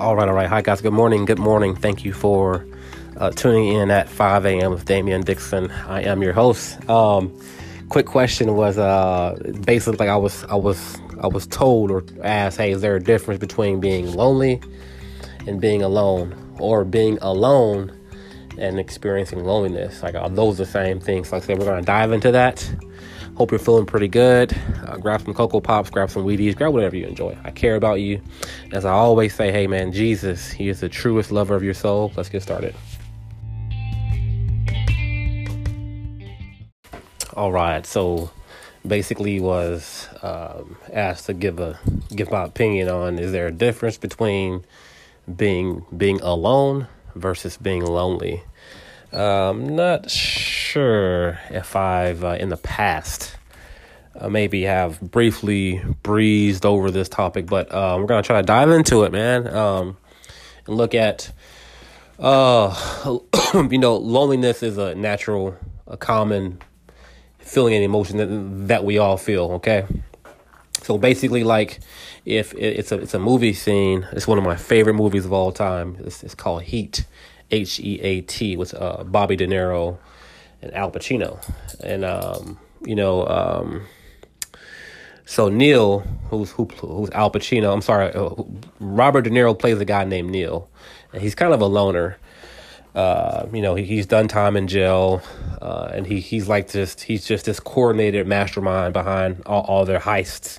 All right, all right. Hi, guys. Good morning. Good morning. Thank you for uh, tuning in at 5 a.m. with Damien Dixon. I am your host. Um, quick question was uh, basically like I was I was I was told or asked, hey, is there a difference between being lonely and being alone, or being alone and experiencing loneliness? Like, are those the same things? Like I said, we're gonna dive into that. Hope you're feeling pretty good. Uh, grab some Cocoa Pops, grab some Wheaties, grab whatever you enjoy. I care about you. As I always say, hey man, Jesus, He is the truest lover of your soul. Let's get started. All right, so basically was um, asked to give a give my opinion on is there a difference between being being alone versus being lonely. Um, not sure if I've uh, in the past uh, maybe have briefly breezed over this topic, but uh, we're gonna try to dive into it, man, um, and look at uh, you know, loneliness is a natural, a common feeling and emotion that that we all feel. Okay, so basically, like if it's a it's a movie scene, it's one of my favorite movies of all time. It's, it's called Heat. H E A T with uh, Bobby De Niro and Al Pacino, and um, you know, um, so Neil, who's who, who's Al Pacino, I'm sorry, uh, Robert De Niro plays a guy named Neil, and he's kind of a loner. Uh, you know, he, he's done time in jail, uh, and he he's like just he's just this coordinated mastermind behind all, all their heists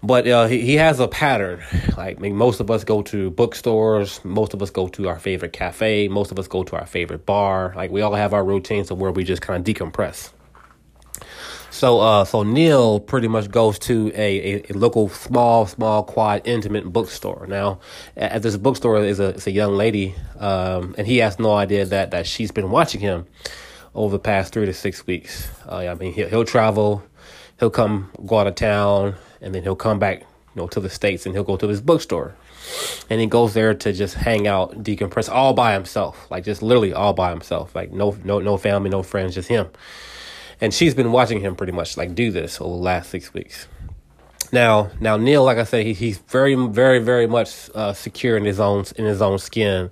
but uh, he, he has a pattern. Like I mean, most of us go to bookstores, most of us go to our favorite cafe, most of us go to our favorite bar. Like we all have our routines of where we just kind of decompress. So, uh, so Neil pretty much goes to a, a, a, local small, small, quiet, intimate bookstore. Now, at this bookstore is a, a young lady, um, and he has no idea that, that she's been watching him over the past three to six weeks. Uh, I mean, he'll, he'll travel, he'll come go out of town, and then he'll come back, you know, to the states and he'll go to this bookstore, and he goes there to just hang out, decompress, all by himself, like just literally all by himself, like no no no family, no friends, just him. And she's been watching him pretty much like do this over the last six weeks. Now, now Neil, like I said, he, he's very, very, very much uh, secure in his own in his own skin.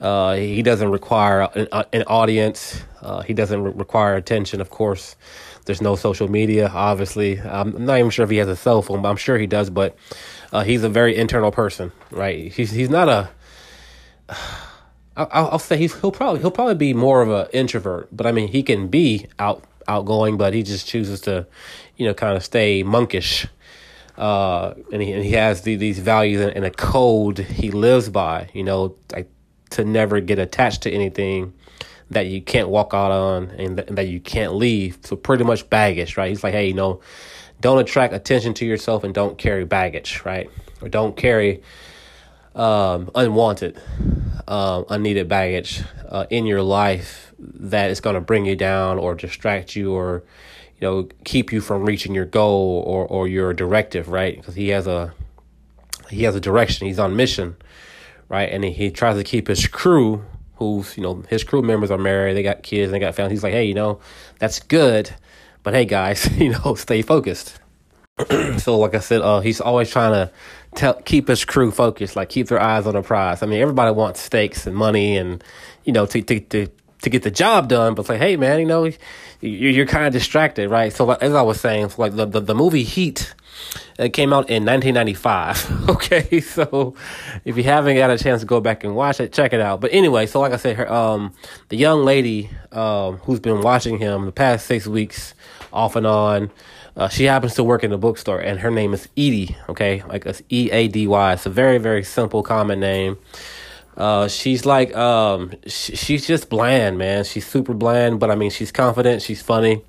Uh, he doesn't require an, an audience. Uh, he doesn't re- require attention, of course. There's no social media, obviously. I'm not even sure if he has a cell phone, but I'm sure he does. But uh, he's a very internal person, right? He's he's not a. I'll, I'll say he's he'll probably he'll probably be more of an introvert, but I mean he can be out outgoing, but he just chooses to, you know, kind of stay monkish. Uh, and he and he has the, these values and, and a code he lives by. You know, like to never get attached to anything that you can't walk out on and, th- and that you can't leave. So pretty much baggage, right? He's like, hey, you know, don't attract attention to yourself and don't carry baggage, right? Or don't carry um, unwanted, um, unneeded baggage uh, in your life that is going to bring you down or distract you or you know keep you from reaching your goal or or your directive, right? Because he has a he has a direction. He's on mission, right? And he, tries to keep his crew who's you know his crew members are married, they got kids, they got families. He's like, hey, you know, that's good, but hey, guys, you know, stay focused. so, like I said, uh, he's always trying to tell, keep his crew focused, like keep their eyes on the prize. I mean, everybody wants stakes and money, and you know, to to to to get the job done. But like, hey, man, you know, you're, you're kind of distracted, right? So, as I was saying, so like the, the the movie Heat it came out in 1995. okay, so if you haven't got a chance to go back and watch it, check it out. But anyway, so like I said, her, um, the young lady um, who's been watching him the past six weeks, off and on, uh, she happens to work in a bookstore, and her name is Eady. Okay, like it's E A D Y. It's a very very simple common name. Uh, she's like um, sh- she's just bland, man. She's super bland, but I mean, she's confident. She's funny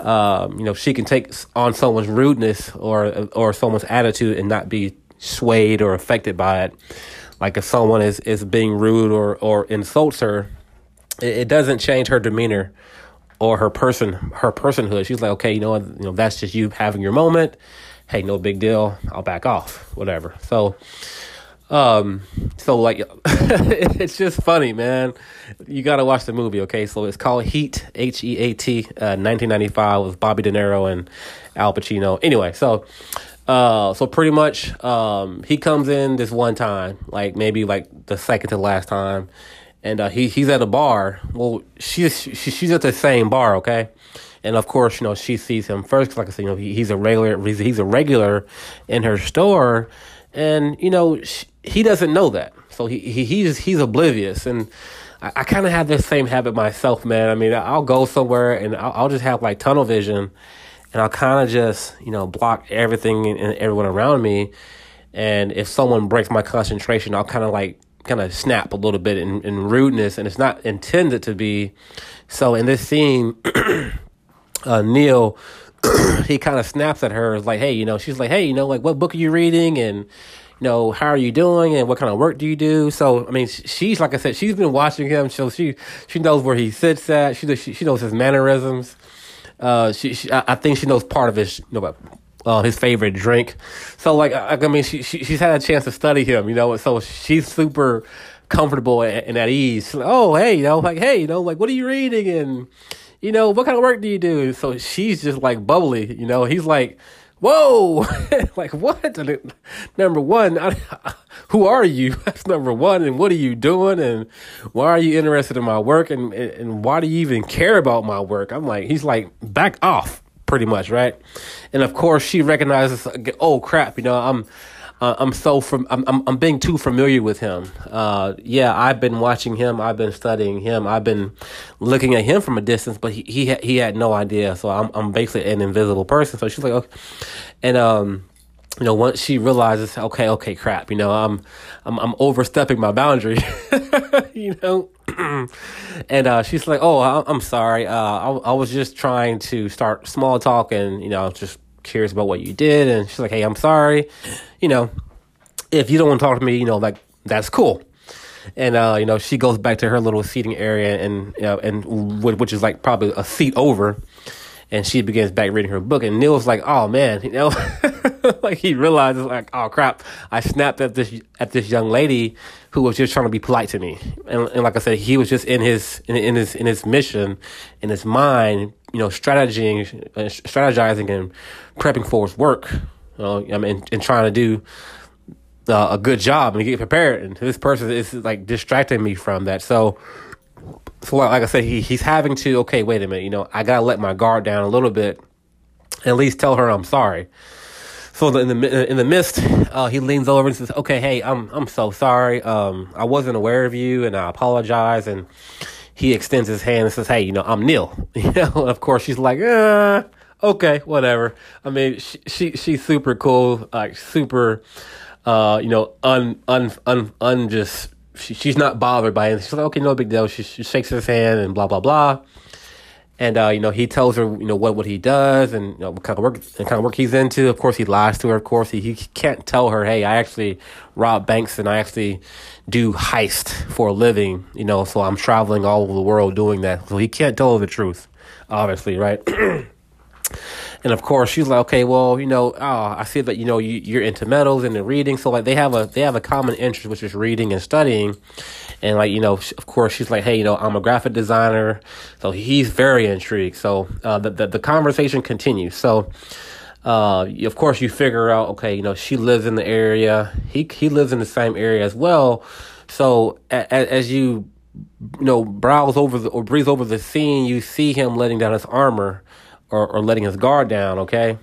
um, you know, she can take on someone's rudeness or or someone's attitude and not be swayed or affected by it. Like if someone is, is being rude or, or insults her, it, it doesn't change her demeanor or her person her personhood. She's like, okay, you know what, you know, that's just you having your moment. Hey, no big deal. I'll back off, whatever. So um, so like, it's just funny, man. You gotta watch the movie, okay? So it's called Heat, H E A T, uh, 1995 with Bobby De Niro and Al Pacino. Anyway, so, Uh, so pretty much, um, he comes in this one time, like maybe like the second to last time, and uh, he he's at a bar. Well, she's she, she's at the same bar, okay. And of course, you know she sees him first. Cause like I said, you know he, he's a regular. He's, he's a regular in her store, and you know she, he doesn't know that. So he, he he's he's oblivious, and I, I kind of have this same habit myself, man. I mean, I'll go somewhere and I'll, I'll just have like tunnel vision and I'll kind of just, you know, block everything and, everyone around me. And if someone breaks my concentration, I'll kind of like kind of snap a little bit in, in rudeness, and it's not intended to be. So in this scene, uh, Neil, he kind of snaps at her, like, "Hey, you know," she's like, "Hey, you know, like, what book are you reading?" and you know, how are you doing and what kind of work do you do? So, I mean, she's like I said, she's been watching him, so she she knows where he sits at. She she knows his mannerisms. Uh, she, she I think she knows part of his, you know, uh, his favorite drink. So like, I, I mean, she, she she's had a chance to study him, you know, so she's super comfortable and, and at ease. Like, oh, hey, you know, like, hey, you know, like, what are you reading? And, you know, what kind of work do you do? So she's just like bubbly, you know, he's like, whoa, like what? Number one, I, who are you? That's number one. And what are you doing? And why are you interested in my work? And, and, and why do you even care about my work? I'm like, he's like, back off pretty much. Right. And of course she recognizes, oh crap, you know, I'm, uh, I'm so from I'm, I'm I'm being too familiar with him. Uh, yeah, I've been watching him. I've been studying him. I've been looking at him from a distance, but he he had, he had no idea. So I'm I'm basically an invisible person. So she's like, okay, and um, you know, once she realizes, okay, okay, crap, you know, I'm I'm I'm overstepping my boundary, you know. and uh, she's like, "Oh, I'm sorry. Uh, I, I was just trying to start small talk, and you know, just curious about what you did. And she's like, hey, I'm sorry. You know, if you don't want to talk to me, you know, like, that's cool. And, uh, you know, she goes back to her little seating area and, you know, and which is like probably a seat over. And she begins back reading her book. And Neil's like, oh man, you know, like he realizes like, oh crap, I snapped at this, at this young lady who was just trying to be polite to me. And, and like I said, he was just in his, in, in his, in his mission, in his mind, you know, strategizing, uh, strategizing and prepping for his work. You know, I mean, and trying to do uh, a good job and get prepared. And this person is like distracting me from that. So, so like I said, he he's having to. Okay, wait a minute. You know, I gotta let my guard down a little bit. At least tell her I'm sorry. So in the in the midst, uh, he leans over and says, "Okay, hey, I'm I'm so sorry. Um, I wasn't aware of you, and I apologize." And he extends his hand and says, "Hey, you know, I'm Neil." You know, of course, she's like, uh, "Okay, whatever." I mean, she, she she's super cool, like super, uh, you know, un un un un just. She, she's not bothered by anything. She's like, "Okay, no big deal." She, she shakes his hand and blah blah blah. And uh, you know, he tells her, you know, what, what he does and you know, what kind of work and kind of work he's into. Of course, he lies to her. Of course, he, he can't tell her, hey, I actually rob banks and I actually do heist for a living. You know, so I'm traveling all over the world doing that. So he can't tell her the truth, obviously, right? and of course, she's like, okay, well, you know, oh, I see that you know you, you're into metals and the reading. So like they have a they have a common interest, which is reading and studying. And like, you know, of course, she's like, hey, you know, I'm a graphic designer. So he's very intrigued. So uh, the, the, the conversation continues. So, uh, of course, you figure out, okay, you know, she lives in the area. He, he lives in the same area as well. So a, a, as you, you know, browse over the, or breeze over the scene, you see him letting down his armor or, or letting his guard down. Okay.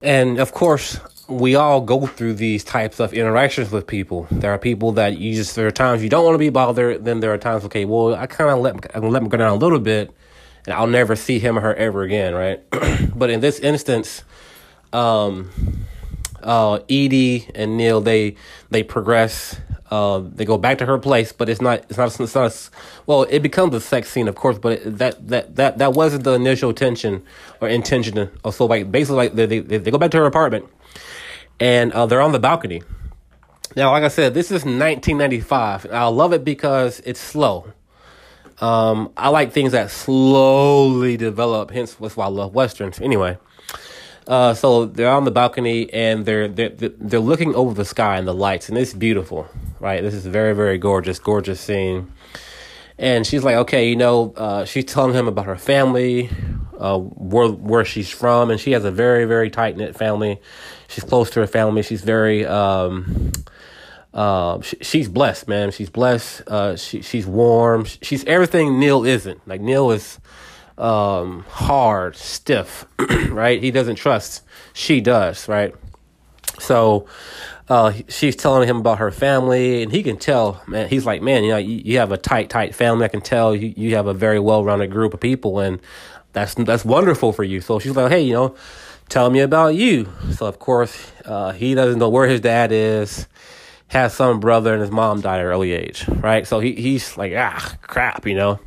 And of course, we all go through these types of interactions with people. There are people that you just there are times you don't want to be bothered. Then there are times, okay, well, I kind of let I'm let him go down a little bit, and I'll never see him or her ever again, right? but in this instance, um, uh, Eady and Neil they they progress. Uh, they go back to her place, but it's not. It's not. It's not. A, well, it becomes a sex scene, of course, but it, that that that that wasn't the initial tension or intention. So, like, basically, like they they, they go back to her apartment and uh, they're on the balcony. Now, like I said, this is 1995. I love it because it's slow. Um, I like things that slowly develop. Hence, that's why I love westerns. Anyway, uh, so they're on the balcony and they're, they're they're looking over the sky and the lights, and it's beautiful, right? This is very very gorgeous, gorgeous scene. and she's like, okay, you know, uh, she's telling him about her family, uh, where where she's from, and she has a very very tight knit family. She's close to her family. She's very um, uh, she, she's blessed, man. She's blessed. Uh, she she's warm. She's everything Neil isn't. Like Neil is um, hard, stiff, right? He doesn't trust. She does, right? So uh, she's telling him about her family, and he can tell, man. He's like, man, you know, you, you have a tight, tight family. I can tell you, you have a very well rounded group of people, and that's that's wonderful for you. So she's like, hey, you know, tell me about you. So of course, uh, he doesn't know where his dad is. Has some brother, and his mom died at early age, right? So he he's like, ah, crap, you know.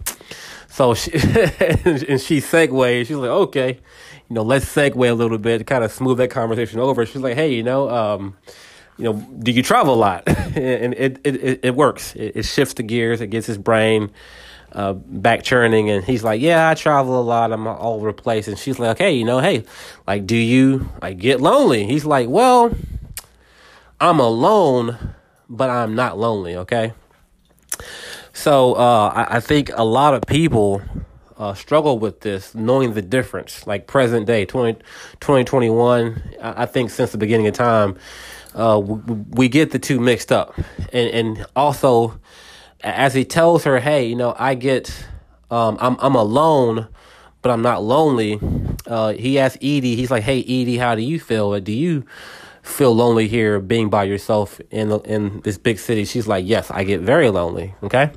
So she and she segues. She's like, okay, you know, let's segue a little bit to kind of smooth that conversation over. She's like, hey, you know, um, you know, do you travel a lot? and it, it, it, works. It, it, shifts the gears. It gets his brain uh, back churning. And he's like, yeah, I travel a lot. I'm all over the place. And she's like, hey, you know, hey, like, do you like get lonely? He's like, well, I'm alone, but I'm not lonely. Okay. So uh, I, I think a lot of people uh, struggle with this, knowing the difference. Like present day, 20, 2021, I, I think since the beginning of time, uh, we, we, get the two mixed up. And, and also, as he tells her, hey, you know, I get, um, I'm, I'm alone, but I'm not lonely. Uh, he asks Eady, he's like, hey, Eady, how do you feel? Do you feel lonely here being by yourself in in this big city she's like yes i get very lonely okay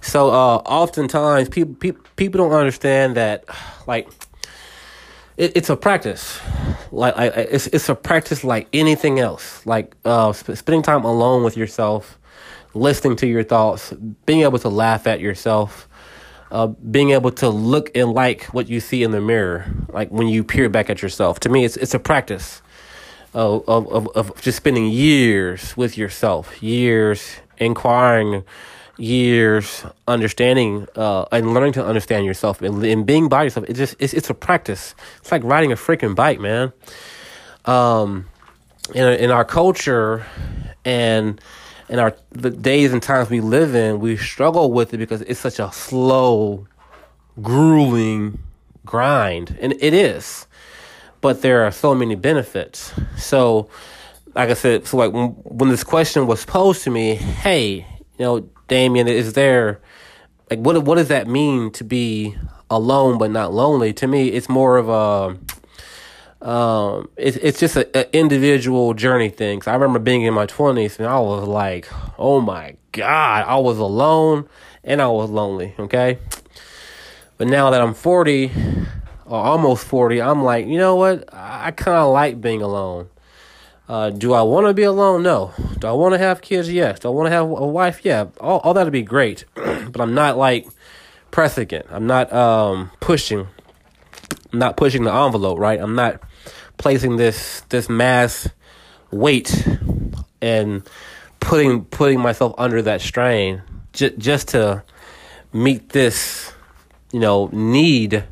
so uh oftentimes people people, people don't understand that like it, it's a practice like I, it's it's a practice like anything else like uh sp- spending time alone with yourself listening to your thoughts being able to laugh at yourself uh, being able to look and like what you see in the mirror, like when you peer back at yourself. To me, it's it's a practice of, of, of just spending years with yourself, years inquiring, years understanding uh, and learning to understand yourself and, and being by yourself. It just it's, it's a practice. It's like riding a freaking bike, man. Um, in in our culture and in our the days and times we live in, we struggle with it because it's such a slow, grueling grind, and it is but there are so many benefits. So, like I said, so like when, when this question was posed to me, hey, you know, Damien, is there like what what does that mean to be alone but not lonely? To me, it's more of a um, it's it's just an individual journey thing. So I remember being in my twenties and I was like, oh my god, I was alone and I was lonely. Okay, but now that I'm forty, or almost 40, I'm like, you know what? I kind of like being alone. Uh, do I want to be alone? No. Do I want to have kids? Yes. Do I want to have a wife? Yeah. All, all that'd be great. but I'm not like pressing it. I'm not um, pushing. I'm not pushing the envelope, right? I'm not placing this this mass weight and putting putting myself under that strain j- just to meet this, you know, need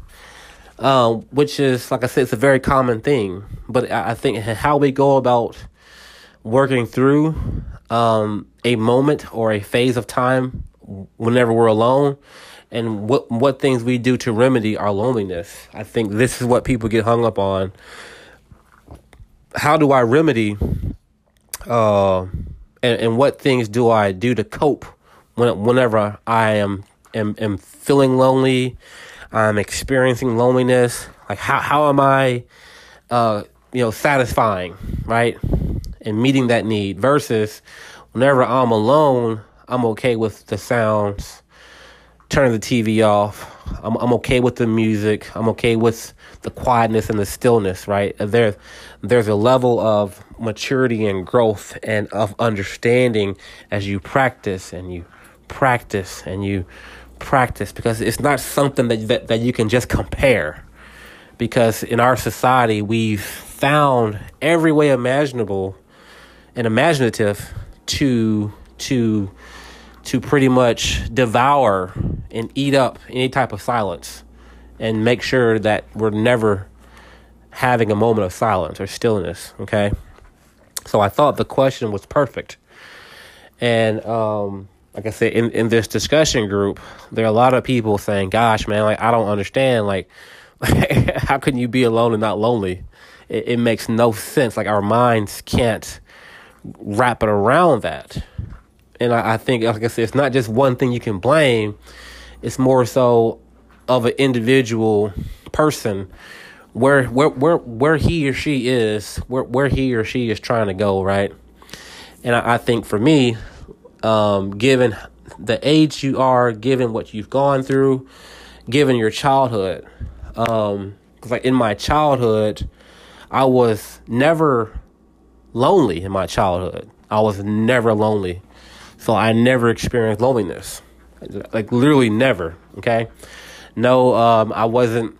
um, which is like I said, it's a very common thing. But I, I think how we go about working through um, a moment or a phase of time whenever we're alone, and what what things we do to remedy our loneliness. I think this is what people get hung up on. How do I remedy? Uh, and, and what things do I do to cope when whenever I am am, am feeling lonely? I'm experiencing loneliness. Like how how am I uh you know satisfying, right? And meeting that need versus whenever I'm alone, I'm okay with the sounds, turning the TV off. I'm I'm okay with the music. I'm okay with the quietness and the stillness, right? Uh, there's there's a level of maturity and growth and of understanding as you practice and you practice and you practice because it's not something that, that, that you can just compare. Because in our society, we've found every way imaginable and imaginative to to to pretty much devour and eat up any type of silence and make sure that we're never having a moment of silence or stillness okay so i thought the question was perfect and um like I said, in, in this discussion group, there are a lot of people saying, "Gosh, man, like I don't understand. Like, how can you be alone and not lonely? It, it makes no sense. Like our minds can't wrap it around that." And I, I think, like I said, it's not just one thing you can blame. It's more so of an individual person where where where where he or she is, where where he or she is trying to go, right? And I, I think for me, um, given the age you are, given what you've gone through, given your childhood, um, like in my childhood, I was never lonely in my childhood. I was never lonely. So I never experienced loneliness. Like literally never, okay? No, um, I wasn't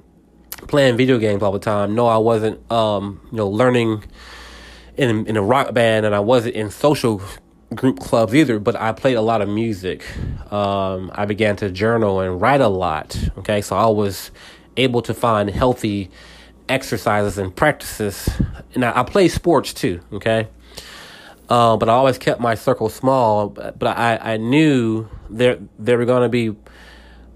playing video games all the time. No, I wasn't um, you know, learning in in a rock band and I wasn't in social group clubs either, but I played a lot of music. Um, I began to journal and write a lot. Okay, so I was able to find healthy exercises and practices. And I, I play sports too. Okay, uh, but I always kept my circle small. But, but I I knew there there were going to be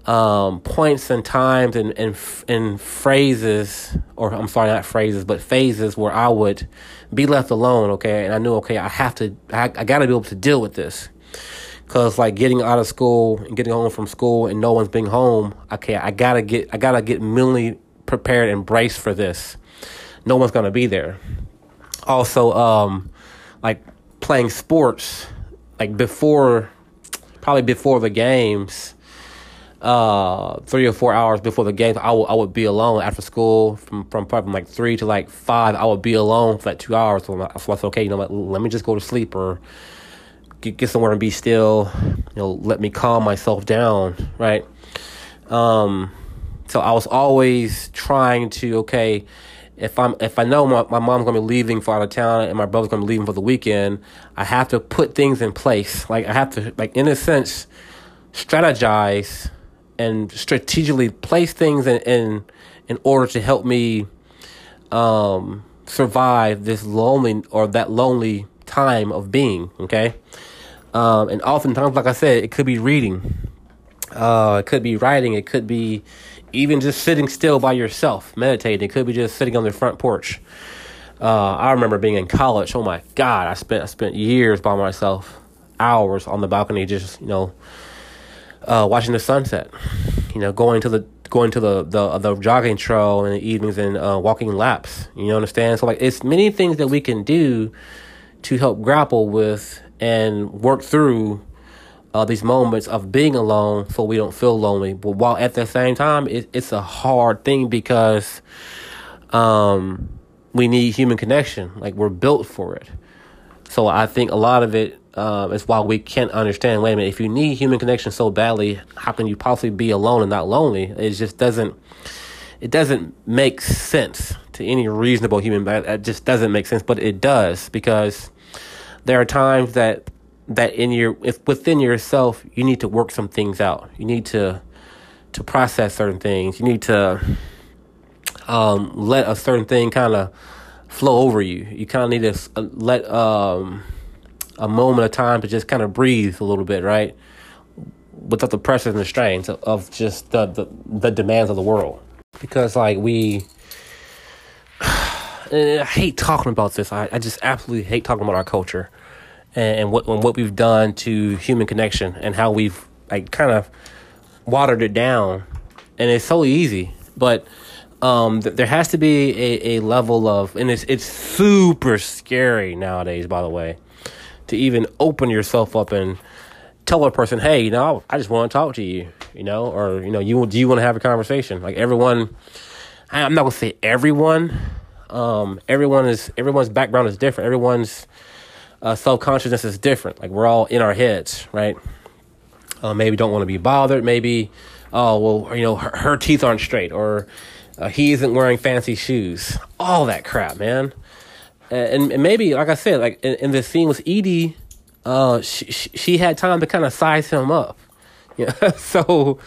um, points and times and, and and phrases, or I'm sorry, not phrases, but phases where I would be left alone. Okay, and I knew, okay, I have to, I, I got to be able to deal with this, cause like getting out of school and getting home from school and no one's being home. Okay, I gotta get, I gotta get mentally prepared and braced for this. No one's gonna be there. Also, um, like playing sports, like before, probably before the games uh, three or four hours before the games I would I would be alone after school from from probably like three to like five. I would be alone for like two hours. So, I, said, okay, you know, let me just go to sleep or get get somewhere and be still. You know, let me calm myself down, right? Um, so I was always trying to okay. If I'm if I know my, my mom's gonna be leaving for out of town and my brother's gonna be leaving for the weekend, I have to put things in place. Like I have to like in a sense strategize and strategically place things in in, in order to help me um, survive this lonely or that lonely time of being. Okay, um, and oftentimes, like I said, it could be reading, uh, it could be writing, it could be even just sitting still by yourself, meditating. It could be just sitting on the front porch. Uh, I remember being in college. Oh my God, I spent I spent years by myself, hours on the balcony, just you know uh, watching the sunset. You know, going to the going to the the, the jogging trail in the evenings and uh, walking laps. You understand? So like, it's many things that we can do to help grapple with and work through uh, these moments of being alone, so we don't feel lonely. But while at the same time, it, it's a hard thing because um, we need human connection. Like we're built for it. So I think a lot of it uh, is why we can't understand. Wait a minute, if you need human connection so badly, how can you possibly be alone and not lonely? It just doesn't. It doesn't make sense to any reasonable human. It just doesn't make sense, but it does because there are times that that in your if within yourself you need to work some things out. You need to to process certain things. You need to um, let a certain thing kind of flow over you. You kind of need to uh, let um, a moment of time to just kind of breathe a little bit, right? Without the pressures and the strains of, of just the, the, the demands of the world. Because like we I hate talking about this. I, I just absolutely hate talking about our culture and, what and what we've done to human connection and how we've like kind of watered it down. And it's so easy, but um, th- there has to be a, a level of, and it's it's super scary nowadays. By the way, to even open yourself up and tell a person, hey, you know, I just want to talk to you, you know, or, you know, you do you want to have a conversation? Like everyone, I'm not to say everyone, um, everyone is, everyone's background is different. Everyone's uh, self consciousness is different. Like we're all in our heads, right? Uh, maybe don't want to be bothered. Maybe, oh, well, you know, her, her teeth aren't straight or uh, he isn't wearing fancy shoes. All that crap, man and, and maybe like I said, like in, in the scene with Eady, uh, she, she had time to kind of size him up. Yeah, so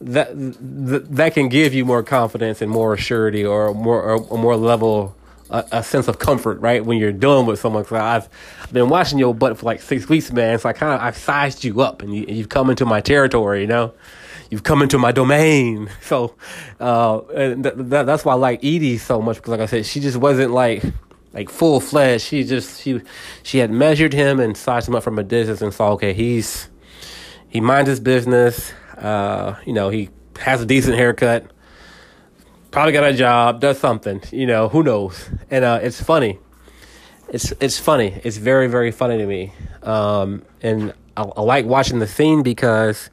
that that can give you more confidence and more surety or more or, more level a, a sense of comfort, right? When you're dealing with someone. Cause I've been watching your butt for like six weeks, man. So I kind of I've sized you up, and you, you've come into my territory. You know, you've come into my domain. So, uh, and th- th- that's why I like Eady so much because, like I said, she just wasn't like like full fledged. She just she she had measured him and sized him up from a distance and saw, okay, he's he minds his business. Uh, you know, he has a decent haircut. Probably got a job, does something. You know, who knows? And uh, it's funny. It's it's funny. It's very very funny to me. Um, and I, I like watching the scene because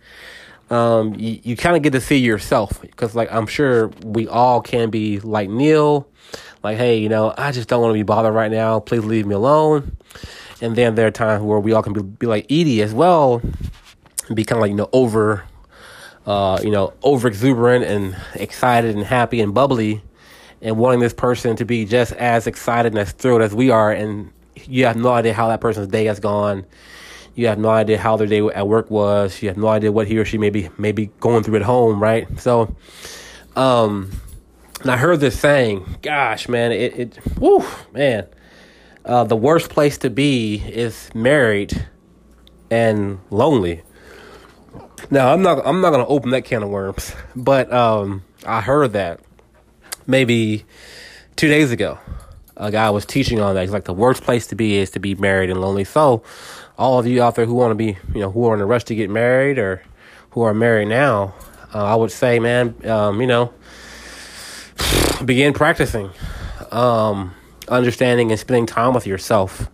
um, you, you kind of get to see yourself because like I'm sure we all can be like Neil, like hey, you know, I just don't want to be bothered right now. Please leave me alone. And then there are times where we all can be, be like Eady as well, and be kind of like you know over, uh, you know, over exuberant and excited and happy and bubbly, and wanting this person to be just as excited and as thrilled as we are, and you have no idea how that person's day has gone you have no idea how their day at work was. You have no idea what he or she may be, may be going through at home, right? So, um, and I heard this saying, gosh, man, it, it whew, man, uh, the worst place to be is married and lonely. Now, I'm not, I'm not to open that can of worms, but, um, I heard that maybe two days ago. A guy was teaching on that. He's like, the worst place to be is to be married and lonely. So, all of you out there who want to be, you know, who are in a rush to get married or who are married now, uh, I would say, man, um, you know, begin practicing, um, understanding and spending time with yourself,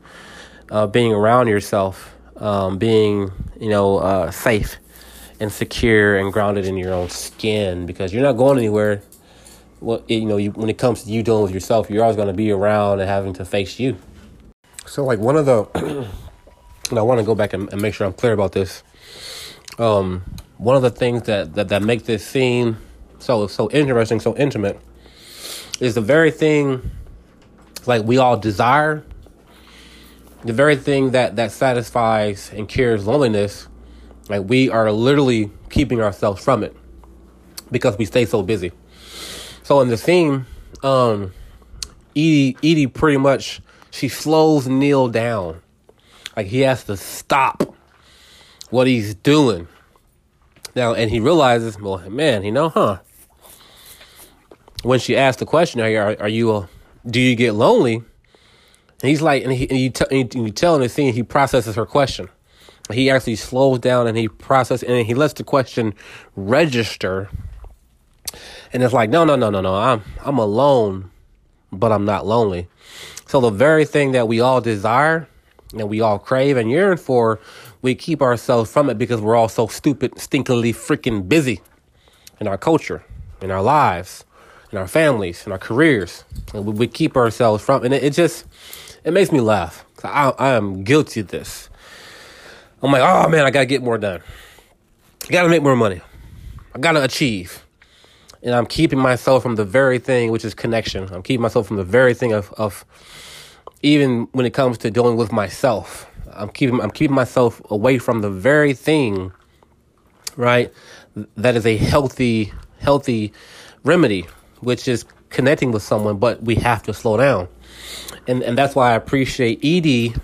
uh, being around yourself, um, being, you know, uh, safe and secure and grounded in your own skin because you're not going anywhere. Well, you know, you, when it comes to you dealing with yourself, you're always going to be around and having to face you. So, like one of the and I want to go back and, and, make sure I'm clear about this. Um, one of the things that, that, that make this scene so so interesting, so intimate, is the very thing like we all desire, the very thing that, that satisfies and cures loneliness, like we are literally keeping ourselves from it because we stay so busy. So in the scene, um, Eady Eady pretty much she slows Neil down like he has to stop what he's doing. Now, and he realizes, well, man, you know, huh? When she asked the question, are, are you, a, do you get lonely? And he's like, and, he, and you, t- and you tell in the scene, he processes her question. He actually slows down and he processes, and he lets the question register. And it's like, no, no, no, no, no. I'm, I'm alone, but I'm not lonely. So the very thing that we all desire and we all crave and yearn for, we keep ourselves from it because we're all so stupid, stinkily freaking busy in our culture, in our lives, in our families, in our careers. And we, we keep ourselves from and it, it just it makes me laugh. I, I am guilty of this. I'm like, oh man, I gotta get more done. I gotta make more money. I gotta achieve. And I'm keeping myself from the very thing which is connection. I'm keeping myself from the very thing of, of even when it comes to dealing with myself. I'm keeping I'm keeping myself away from the very thing, right? That is a healthy healthy remedy, which is connecting with someone, but we have to slow down. And and that's why I appreciate Eady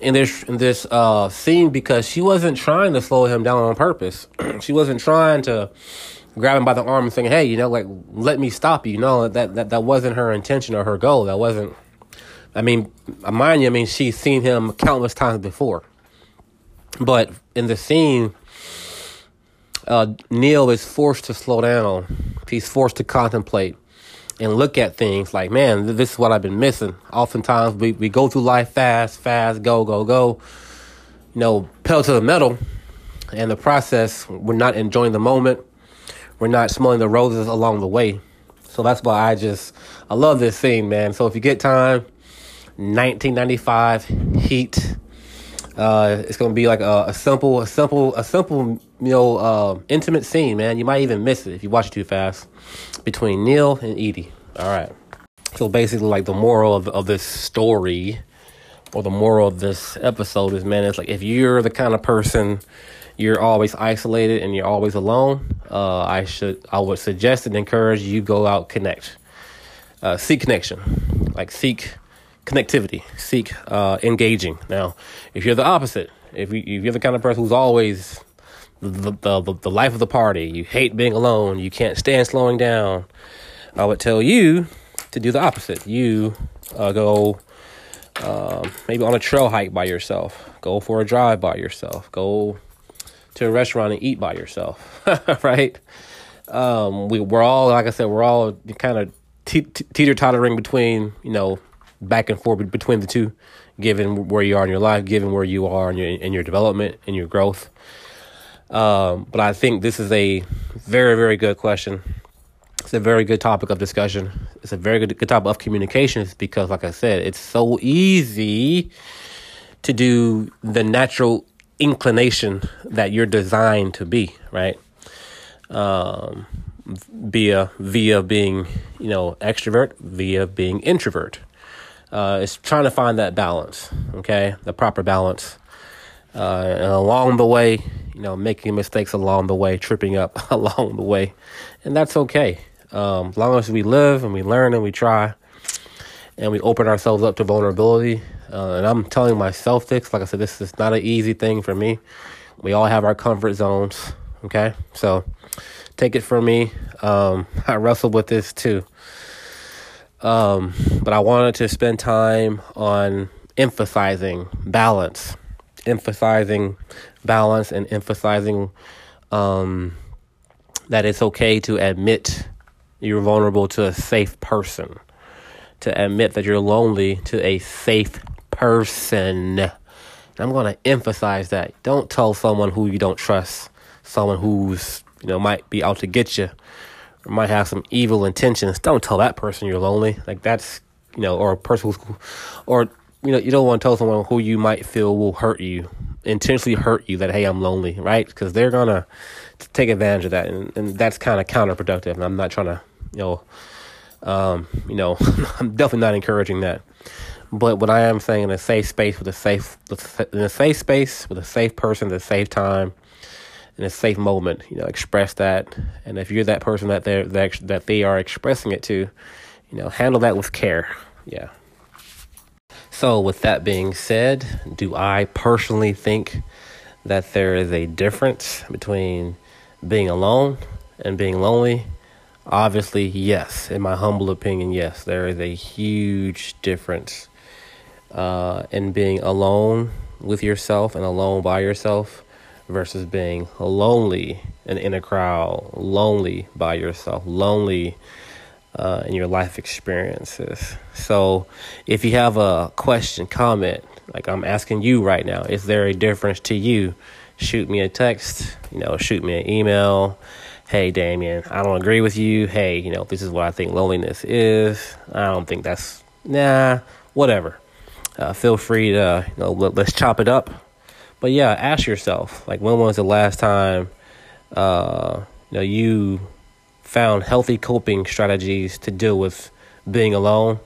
in this in this uh, scene because she wasn't trying to slow him down on purpose. she wasn't trying to grab him by the arm and saying, "Hey, you know, like let me stop you." No, that that that wasn't her intention or her goal. That wasn't I mean, mind you, I mean, she's seen him countless times before. But in the scene, uh, Neil is forced to slow down. He's forced to contemplate and look at things like, man, this is what I've been missing. Oftentimes, we, we go through life fast, fast, go, go, go. You know, pedal to the metal. And the process, we're not enjoying the moment. We're not smelling the roses along the way. So that's why I just, I love this scene, man. So if you get time, 1995 Heat. Uh, it's gonna be like a, a, simple, a simple, a simple, you know, uh, intimate scene, man. You might even miss it if you watch it too fast. Between Neil and Eady. All right. So basically, like the moral of of this story, or the moral of this episode is, man, it's like if you're the kind of person you're always isolated and you're always alone, uh, I should, I would suggest and encourage you go out connect, uh, seek connection Like seek connectivity, seek uh, engaging. Now, if you're the opposite, if, you, if you're the kind of person who's always the, the, the, the life of the party, you hate being alone, you can't stand slowing down, I would tell you to do the opposite. You uh, go um, maybe on a trail hike by yourself, go for a drive by yourself, go to a restaurant and eat by yourself, right? Um, we, we're all, like I said, we're all kind of te- te- teeter tottering between, you know, back and forth between the two, given where you are in your life, given where you are in your in your development and your growth. Um, but I think this is a very very good question. It's a very good topic of discussion. It's a very good good topic of communications because, like I said, it's so easy to do the natural inclination that you're designed to be, right? Um, via via being you know extrovert, via being introvert. Uh, it's trying to find that balance, okay, the proper balance. Uh, and along the way, you know, making mistakes along the way, tripping up along the way, and that's okay. Um, as long as we live and we learn and we try, and we open ourselves up to vulnerability. Uh, and I'm telling myself this, like I said, this is not an easy thing for me. We all have our comfort zones, okay? So take it from me. Um, I wrestled with this too. Um, but I wanted to spend time on emphasizing balance, emphasizing balance, and emphasizing um, that it's okay to admit you're vulnerable to a safe person, to admit that you're lonely to a safe person. And I'm going to emphasize that. Don't tell someone who you don't trust, someone who's, you know, might be out to get you or might have some evil intentions, don't tell that person you're lonely. Like that's you know, or a person who's, or you know, you don't want to tell someone who you might feel will hurt you, intentionally hurt you. That hey, I'm lonely, right? Because they're gonna take advantage of that, and, and that's kind of counterproductive. And I'm not trying to, you know, um, you know, I'm definitely not encouraging that. But what I am saying in a safe space with a safe, in a safe space with a safe person, at a safe time, in a safe moment, you know, express that. And if you're that person that they're that, that they are expressing it to, you know, handle that with care. Yeah. So, with that being said, do I personally think that there is a difference between being alone and being lonely? Obviously, yes. In my humble opinion, yes. There is a huge difference uh, in being alone with yourself and alone by yourself versus being lonely and in a crowd, lonely by yourself, lonely uh, in your life experiences. So, if you have a question, comment, like I'm asking you right now, is there a difference to you? Shoot me a text, you know, shoot me an email. Hey, Damien, I don't agree with you. Hey, you know, this is what I think loneliness is. I don't think that's, nah, whatever. Uh, feel free to, you know, let, let's chop it up but yeah, ask yourself, like, when was the last time, uh, you know, you found healthy coping strategies to deal with being alone?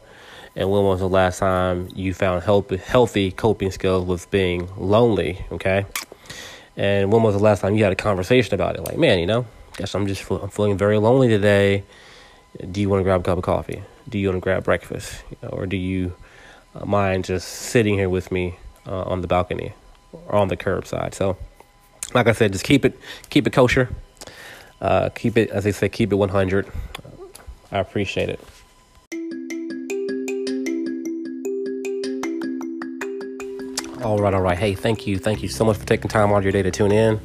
And when was the last time you found help, healthy coping skills with being lonely? Okay. And when was the last time you had a conversation about it? Like, man, you know, guess I'm just I'm feeling very lonely today. Do you want to grab a cup of coffee? Do you want to grab breakfast? You know, or do you uh, mind just sitting here with me uh, on the balcony? Or on the curbside. So, like I said, just keep it keep it kosher. Uh, keep it, as they say, keep it 100. I appreciate it. All right, all right. Hey, thank you. Thank you so much for taking time out of your day to tune in.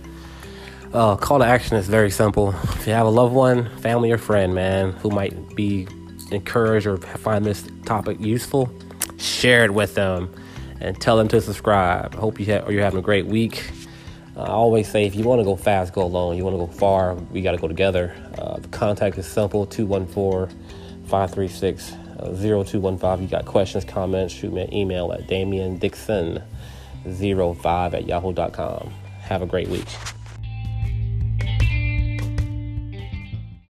Uh, call to action is very simple. If you have a loved one, family, or friend, man, who might be encouraged or find this topic useful, share it with them and tell them to subscribe. Hope you have, you're having a great week. Uh, I always say if you want to go fast, go alone. You want to go far, we got to go together. Uh, the contact is simple 214 536 0215. You got questions, comments, shoot me an email at Damien Dixon 05 at yahoo.com. Have a great week.